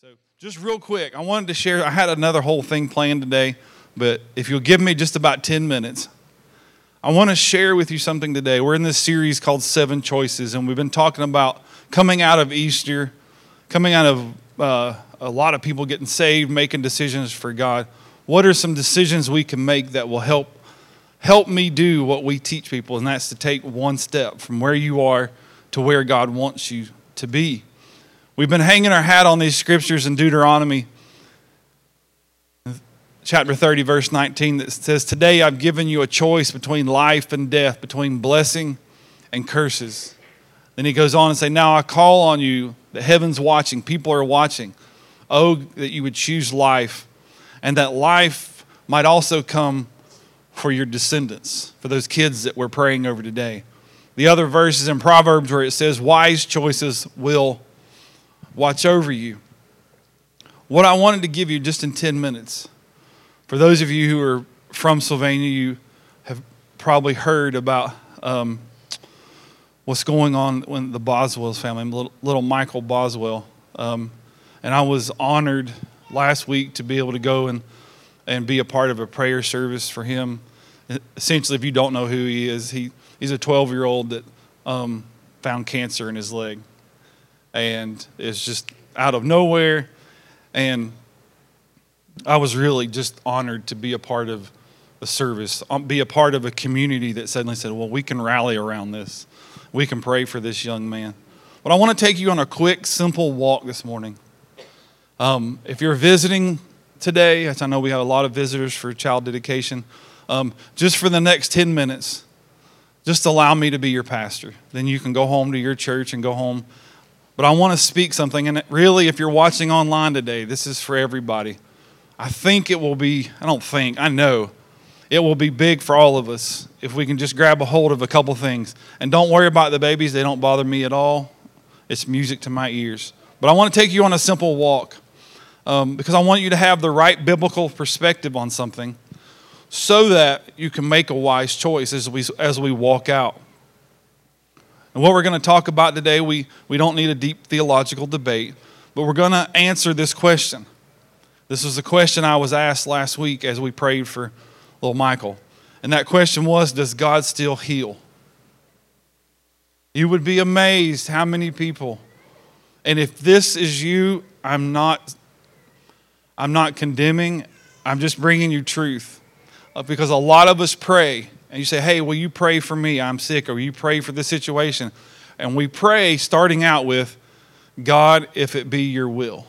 So, just real quick, I wanted to share. I had another whole thing planned today, but if you'll give me just about 10 minutes, I want to share with you something today. We're in this series called Seven Choices, and we've been talking about coming out of Easter, coming out of uh, a lot of people getting saved, making decisions for God. What are some decisions we can make that will help help me do what we teach people, and that's to take one step from where you are to where God wants you to be. We've been hanging our hat on these scriptures in Deuteronomy chapter 30, verse 19, that says, Today I've given you a choice between life and death, between blessing and curses. Then he goes on and say, Now I call on you, the heaven's watching, people are watching. Oh, that you would choose life, and that life might also come for your descendants, for those kids that we're praying over today. The other verses in Proverbs where it says, Wise choices will watch over you. What I wanted to give you just in 10 minutes, for those of you who are from Sylvania, you have probably heard about um, what's going on with the Boswell's family, little, little Michael Boswell. Um, and I was honored last week to be able to go and, and be a part of a prayer service for him. Essentially, if you don't know who he is, he, he's a 12 year old that um, found cancer in his leg and it's just out of nowhere. And I was really just honored to be a part of a service, um, be a part of a community that suddenly said, well, we can rally around this. We can pray for this young man. But I want to take you on a quick, simple walk this morning. Um, if you're visiting today, as I know we have a lot of visitors for child dedication, um, just for the next 10 minutes, just allow me to be your pastor. Then you can go home to your church and go home but I want to speak something, and really, if you're watching online today, this is for everybody. I think it will be, I don't think, I know it will be big for all of us if we can just grab a hold of a couple things. And don't worry about the babies, they don't bother me at all. It's music to my ears. But I want to take you on a simple walk um, because I want you to have the right biblical perspective on something so that you can make a wise choice as we, as we walk out. And what we're going to talk about today, we, we don't need a deep theological debate, but we're going to answer this question. This was a question I was asked last week as we prayed for little Michael. And that question was Does God still heal? You would be amazed how many people, and if this is you, I'm not, I'm not condemning, I'm just bringing you truth. Uh, because a lot of us pray and you say, Hey, will you pray for me? I'm sick, or you pray for this situation? And we pray starting out with, God, if it be your will.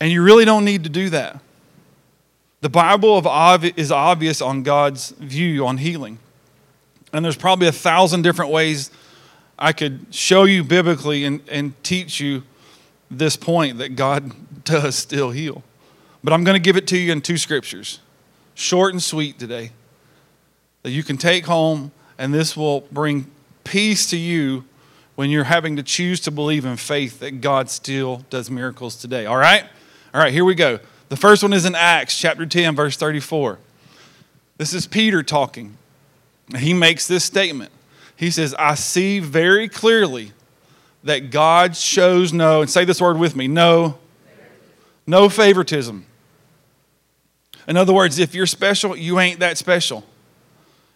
And you really don't need to do that. The Bible is obvious on God's view on healing. And there's probably a thousand different ways I could show you biblically and, and teach you this point that God does still heal. But I'm going to give it to you in two scriptures short and sweet today that you can take home, and this will bring peace to you when you're having to choose to believe in faith that God still does miracles today. All right? All right, here we go. The first one is in Acts chapter 10, verse 34. This is Peter talking. And he makes this statement. He says, I see very clearly that God shows no, and say this word with me no, no favoritism. In other words, if you're special, you ain't that special.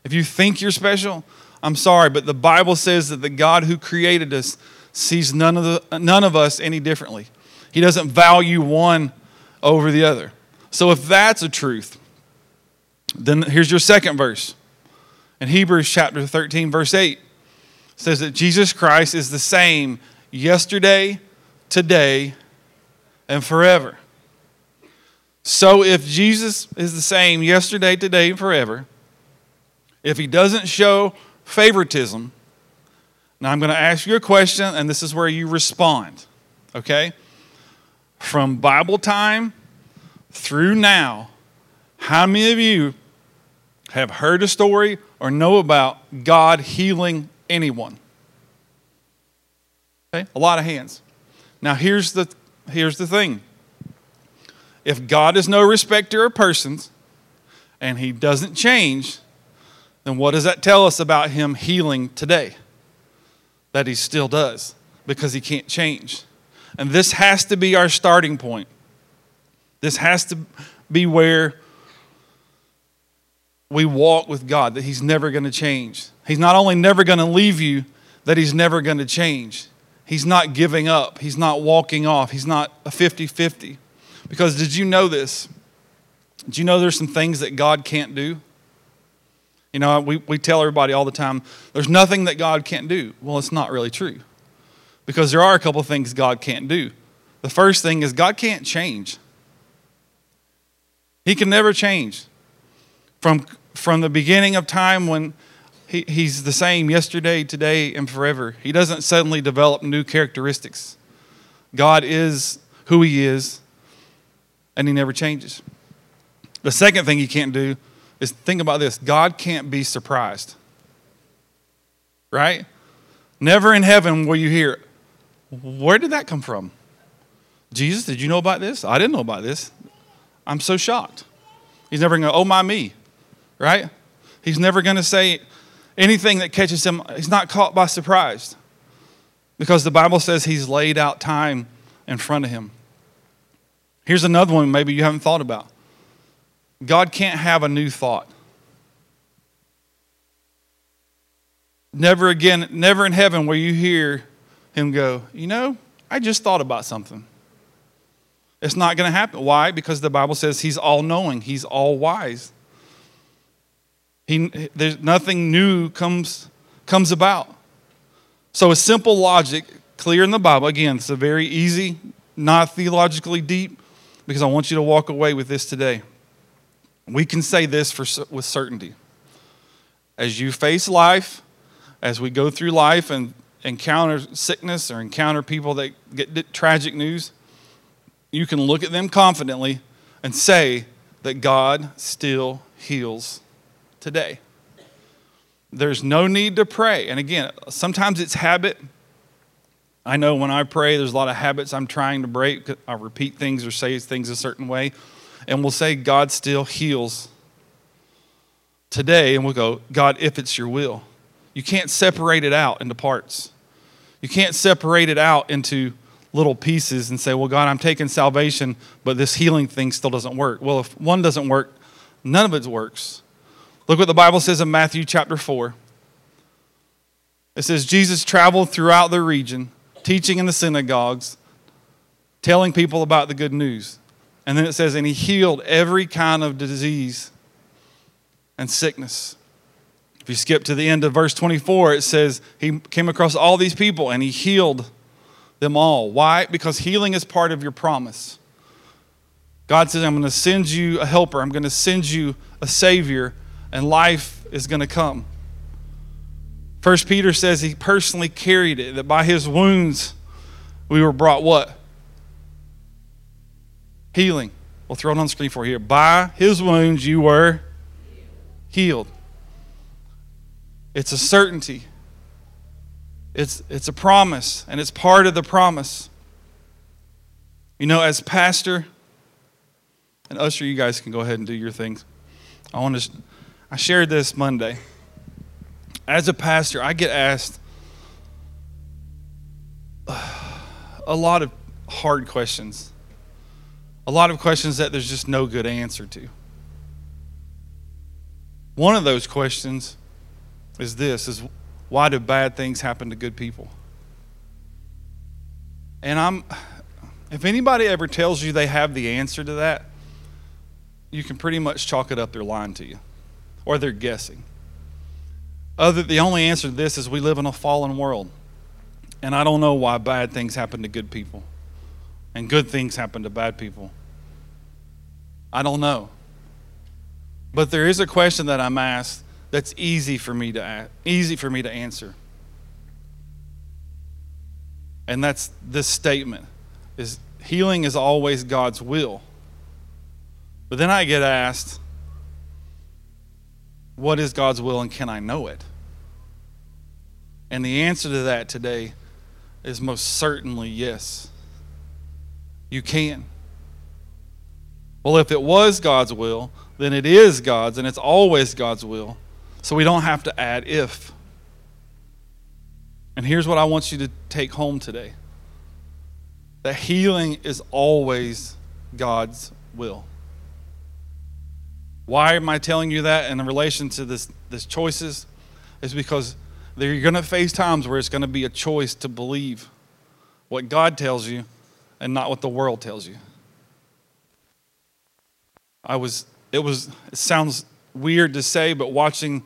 If you think you're special, I'm sorry, but the Bible says that the God who created us sees none of, the, none of us any differently. He doesn't value one over the other. So if that's a truth, then here's your second verse. In Hebrews chapter 13, verse 8, says that Jesus Christ is the same yesterday, today, and forever. So if Jesus is the same yesterday, today, and forever, if he doesn't show favoritism, now I'm going to ask you a question, and this is where you respond, okay? From Bible time through now, how many of you have heard a story or know about God healing anyone? Okay, a lot of hands. Now here's the here's the thing. If God is no respecter of persons and he doesn't change, then what does that tell us about him healing today? That he still does because he can't change. And this has to be our starting point. This has to be where we walk with God, that He's never going to change. He's not only never going to leave you, that He's never going to change. He's not giving up. He's not walking off. He's not a 50 50. Because did you know this? Did you know there's some things that God can't do? You know, we, we tell everybody all the time, there's nothing that God can't do. Well, it's not really true. Because there are a couple things God can't do. The first thing is God can't change. He can never change. From, from the beginning of time when he, he's the same yesterday, today, and forever, he doesn't suddenly develop new characteristics. God is who he is, and he never changes. The second thing he can't do is think about this God can't be surprised. Right? Never in heaven will you hear, Where did that come from? Jesus, did you know about this? I didn't know about this. I'm so shocked. He's never going to, oh my me, right? He's never going to say anything that catches him. He's not caught by surprise because the Bible says he's laid out time in front of him. Here's another one maybe you haven't thought about God can't have a new thought. Never again, never in heaven will you hear him go, You know, I just thought about something. It's not going to happen. Why? Because the Bible says he's all knowing, he's all wise. He, there's nothing new comes, comes about. So, a simple logic, clear in the Bible. Again, it's a very easy, not theologically deep, because I want you to walk away with this today. We can say this for, with certainty. As you face life, as we go through life and encounter sickness or encounter people that get tragic news, you can look at them confidently and say that God still heals today. There's no need to pray. And again, sometimes it's habit. I know when I pray, there's a lot of habits I'm trying to break. I repeat things or say things a certain way. And we'll say, God still heals today. And we'll go, God, if it's your will. You can't separate it out into parts. You can't separate it out into little pieces and say, well, God, I'm taking salvation, but this healing thing still doesn't work. Well, if one doesn't work, none of it works. Look what the Bible says in Matthew chapter 4. It says, Jesus traveled throughout the region, teaching in the synagogues, telling people about the good news. And then it says, and he healed every kind of disease and sickness. If you skip to the end of verse 24, it says, he came across all these people and he healed them all. Why? Because healing is part of your promise. God says, I'm going to send you a helper, I'm going to send you a savior, and life is going to come. First Peter says he personally carried it, that by his wounds we were brought what? Healing. We'll throw it on the screen for you here. By his wounds you were healed. It's a certainty. It's, it's a promise, and it's part of the promise. You know, as pastor, and usher, you guys can go ahead and do your things. I want to. I shared this Monday. As a pastor, I get asked a lot of hard questions. A lot of questions that there's just no good answer to. One of those questions is this is why do bad things happen to good people? And I'm, if anybody ever tells you they have the answer to that, you can pretty much chalk it up they're lying to you or they're guessing. Other, the only answer to this is we live in a fallen world. And I don't know why bad things happen to good people and good things happen to bad people. I don't know. But there is a question that I'm asked that's easy for me to ask, easy for me to answer. And that's this statement is healing is always God's will. But then I get asked, what is God's will and can I know it? And the answer to that today is most certainly yes. You can. Well, if it was God's will, then it is God's and it's always God's will. So we don't have to add if. And here's what I want you to take home today that healing is always God's will. Why am I telling you that in relation to this, this choices? Is because you're going to face times where it's going to be a choice to believe what God tells you and not what the world tells you. I was, it was, it sounds weird to say, but watching,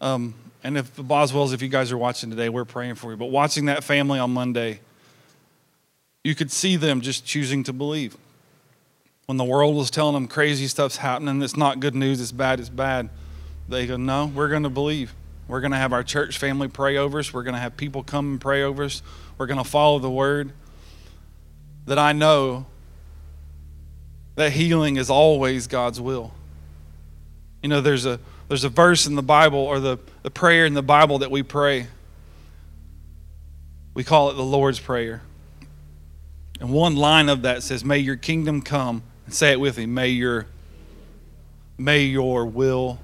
um, and if the Boswells, if you guys are watching today, we're praying for you, but watching that family on Monday, you could see them just choosing to believe. When the world was telling them crazy stuff's happening, it's not good news, it's bad, it's bad, they go, no, we're going to believe. We're going to have our church family pray over us. We're going to have people come and pray over us. We're going to follow the word. That I know that healing is always God's will. You know, there's a there's a verse in the Bible or the, the prayer in the Bible that we pray. We call it the Lord's Prayer. And one line of that says, May your kingdom come. And say it with me, may your may your will,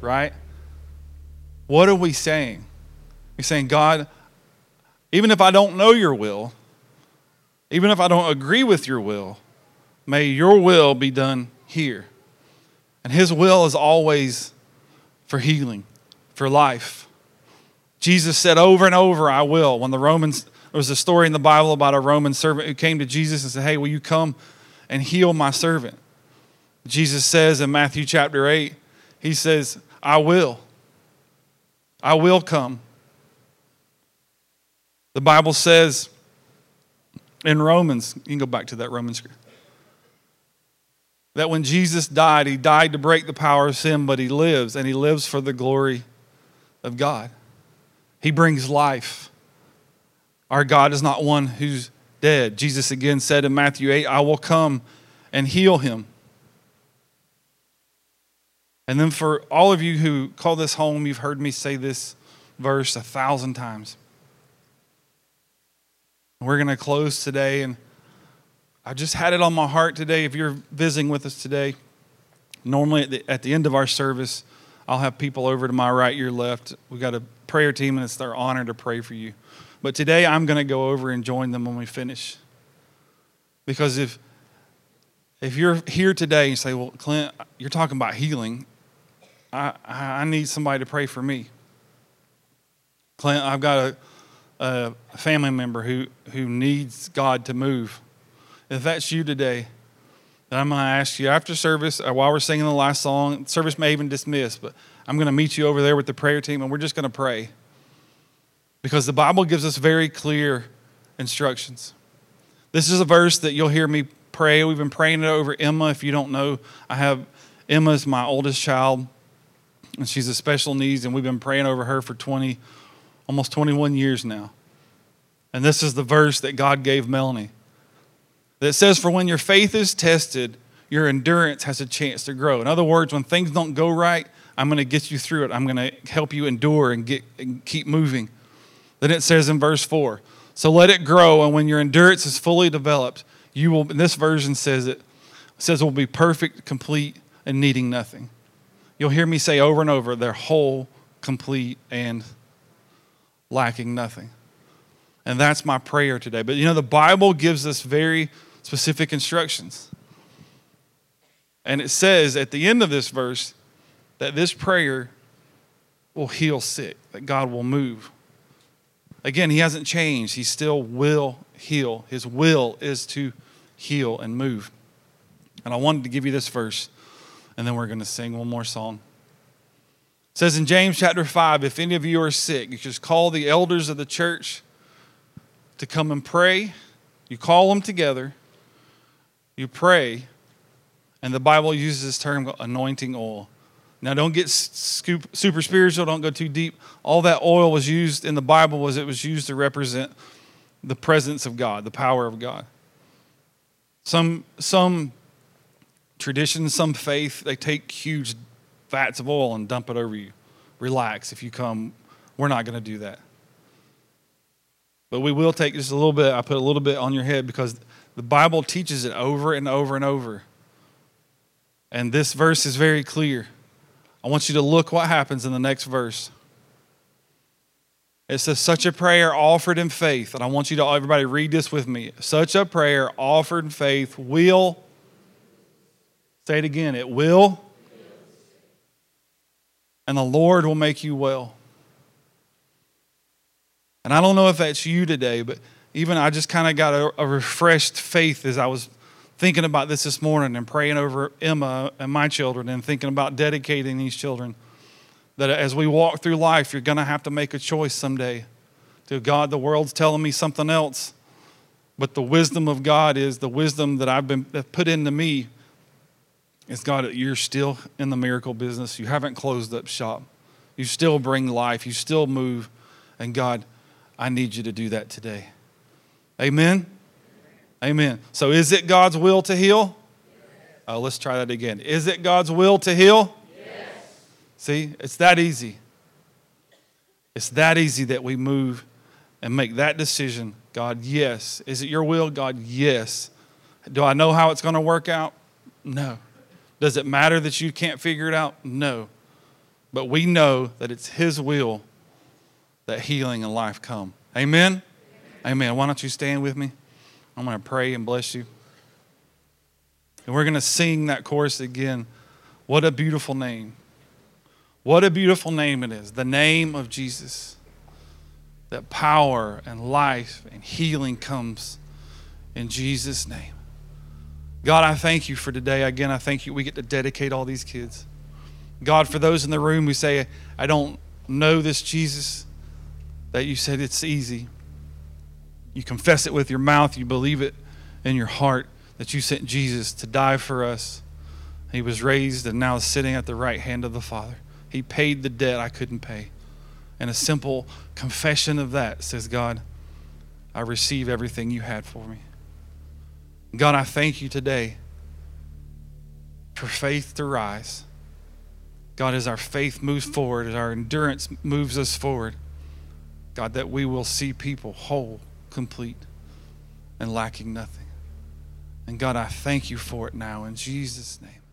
right? What are we saying? We're saying, God, even if I don't know your will, even if I don't agree with your will, may your will be done here. And his will is always for healing, for life. Jesus said over and over, I will. When the Romans, there was a story in the Bible about a Roman servant who came to Jesus and said, Hey, will you come and heal my servant? Jesus says in Matthew chapter 8, He says, I will. I will come. The Bible says in Romans, you can go back to that Romans script, that when Jesus died, he died to break the power of sin, but he lives, and he lives for the glory of God. He brings life. Our God is not one who's dead. Jesus again said in Matthew 8, I will come and heal him. And then for all of you who call this home, you've heard me say this verse a thousand times. We're going to close today, and I just had it on my heart today. If you're visiting with us today, normally at the, at the end of our service, I'll have people over to my right, your left. We've got a prayer team, and it's their honor to pray for you. But today, I'm going to go over and join them when we finish. Because if if you're here today and you say, Well, Clint, you're talking about healing, I, I need somebody to pray for me. Clint, I've got a, a family member who, who needs God to move. If that's you today, then I'm going to ask you after service, uh, while we're singing the last song, service may even dismiss, but I'm going to meet you over there with the prayer team and we're just going to pray. Because the Bible gives us very clear instructions. This is a verse that you'll hear me pray. We've been praying it over Emma. If you don't know, I have Emma is my oldest child and she's a special needs, and we've been praying over her for 20, almost 21 years now. And this is the verse that God gave Melanie that says, For when your faith is tested, your endurance has a chance to grow. In other words, when things don't go right, I'm going to get you through it. I'm going to help you endure and, get, and keep moving. Then it says in verse 4 So let it grow, and when your endurance is fully developed, you will, this version says it, says will be perfect, complete, and needing nothing. You'll hear me say over and over, they're whole, complete, and lacking nothing. And that's my prayer today. But you know, the Bible gives us very specific instructions. And it says at the end of this verse that this prayer will heal sick, that God will move. Again, He hasn't changed. He still will heal. His will is to heal and move. And I wanted to give you this verse and then we're going to sing one more song. It says in James chapter 5 if any of you are sick, you just call the elders of the church to come and pray. You call them together, you pray, and the Bible uses this term anointing oil. Now, don't get super spiritual, don't go too deep. All that oil was used in the Bible was it was used to represent the presence of God, the power of God. Some, some tradition, some faith, they take huge vats of oil and dump it over you. Relax. If you come, we're not going to do that. But we will take just a little bit. I put a little bit on your head because the Bible teaches it over and over and over. And this verse is very clear. I want you to look what happens in the next verse. It says, such a prayer offered in faith. And I want you to, everybody, read this with me. Such a prayer offered in faith will, say it again, it will, and the Lord will make you well. And I don't know if that's you today, but even I just kind of got a, a, refreshed faith as I was thinking about this this morning and praying over Emma and my children and thinking about dedicating these children. That as we walk through life, you're going to have to make a choice someday. To God, the world's telling me something else. But the wisdom of God is the wisdom that I've been put into me. Is God, you're still in the miracle business. You haven't closed up shop. You still bring life. You still move. And God, I need you to do that today. Amen? Amen. So, is it God's will to heal? Oh, let's try that again. Is it God's will to heal? Yes. See, it's that easy. It's that easy that we move and make that decision. God, yes. Is it your will? God, yes. Do I know how it's going to work out? No. Does it matter that you can't figure it out? No. But we know that it's His will that healing and life come. Amen? Amen. Why don't you stand with me? I'm going to pray and bless you. And we're going to sing that chorus again. What a beautiful name. What a beautiful name it is. The name of Jesus. That power and life and healing comes in Jesus' name. God, I thank you for today. Again, I thank you. We get to dedicate all these kids. God, for those in the room who say, I don't know this Jesus, that you said it's easy. You confess it with your mouth, you believe it in your heart that you sent Jesus to die for us. He was raised and now is sitting at the right hand of the Father. He paid the debt I couldn't pay. And a simple confession of that says, God, I receive everything you had for me. God, I thank you today for faith to rise. God, as our faith moves forward, as our endurance moves us forward, God, that we will see people whole, complete, and lacking nothing. And God, I thank you for it now in Jesus' name.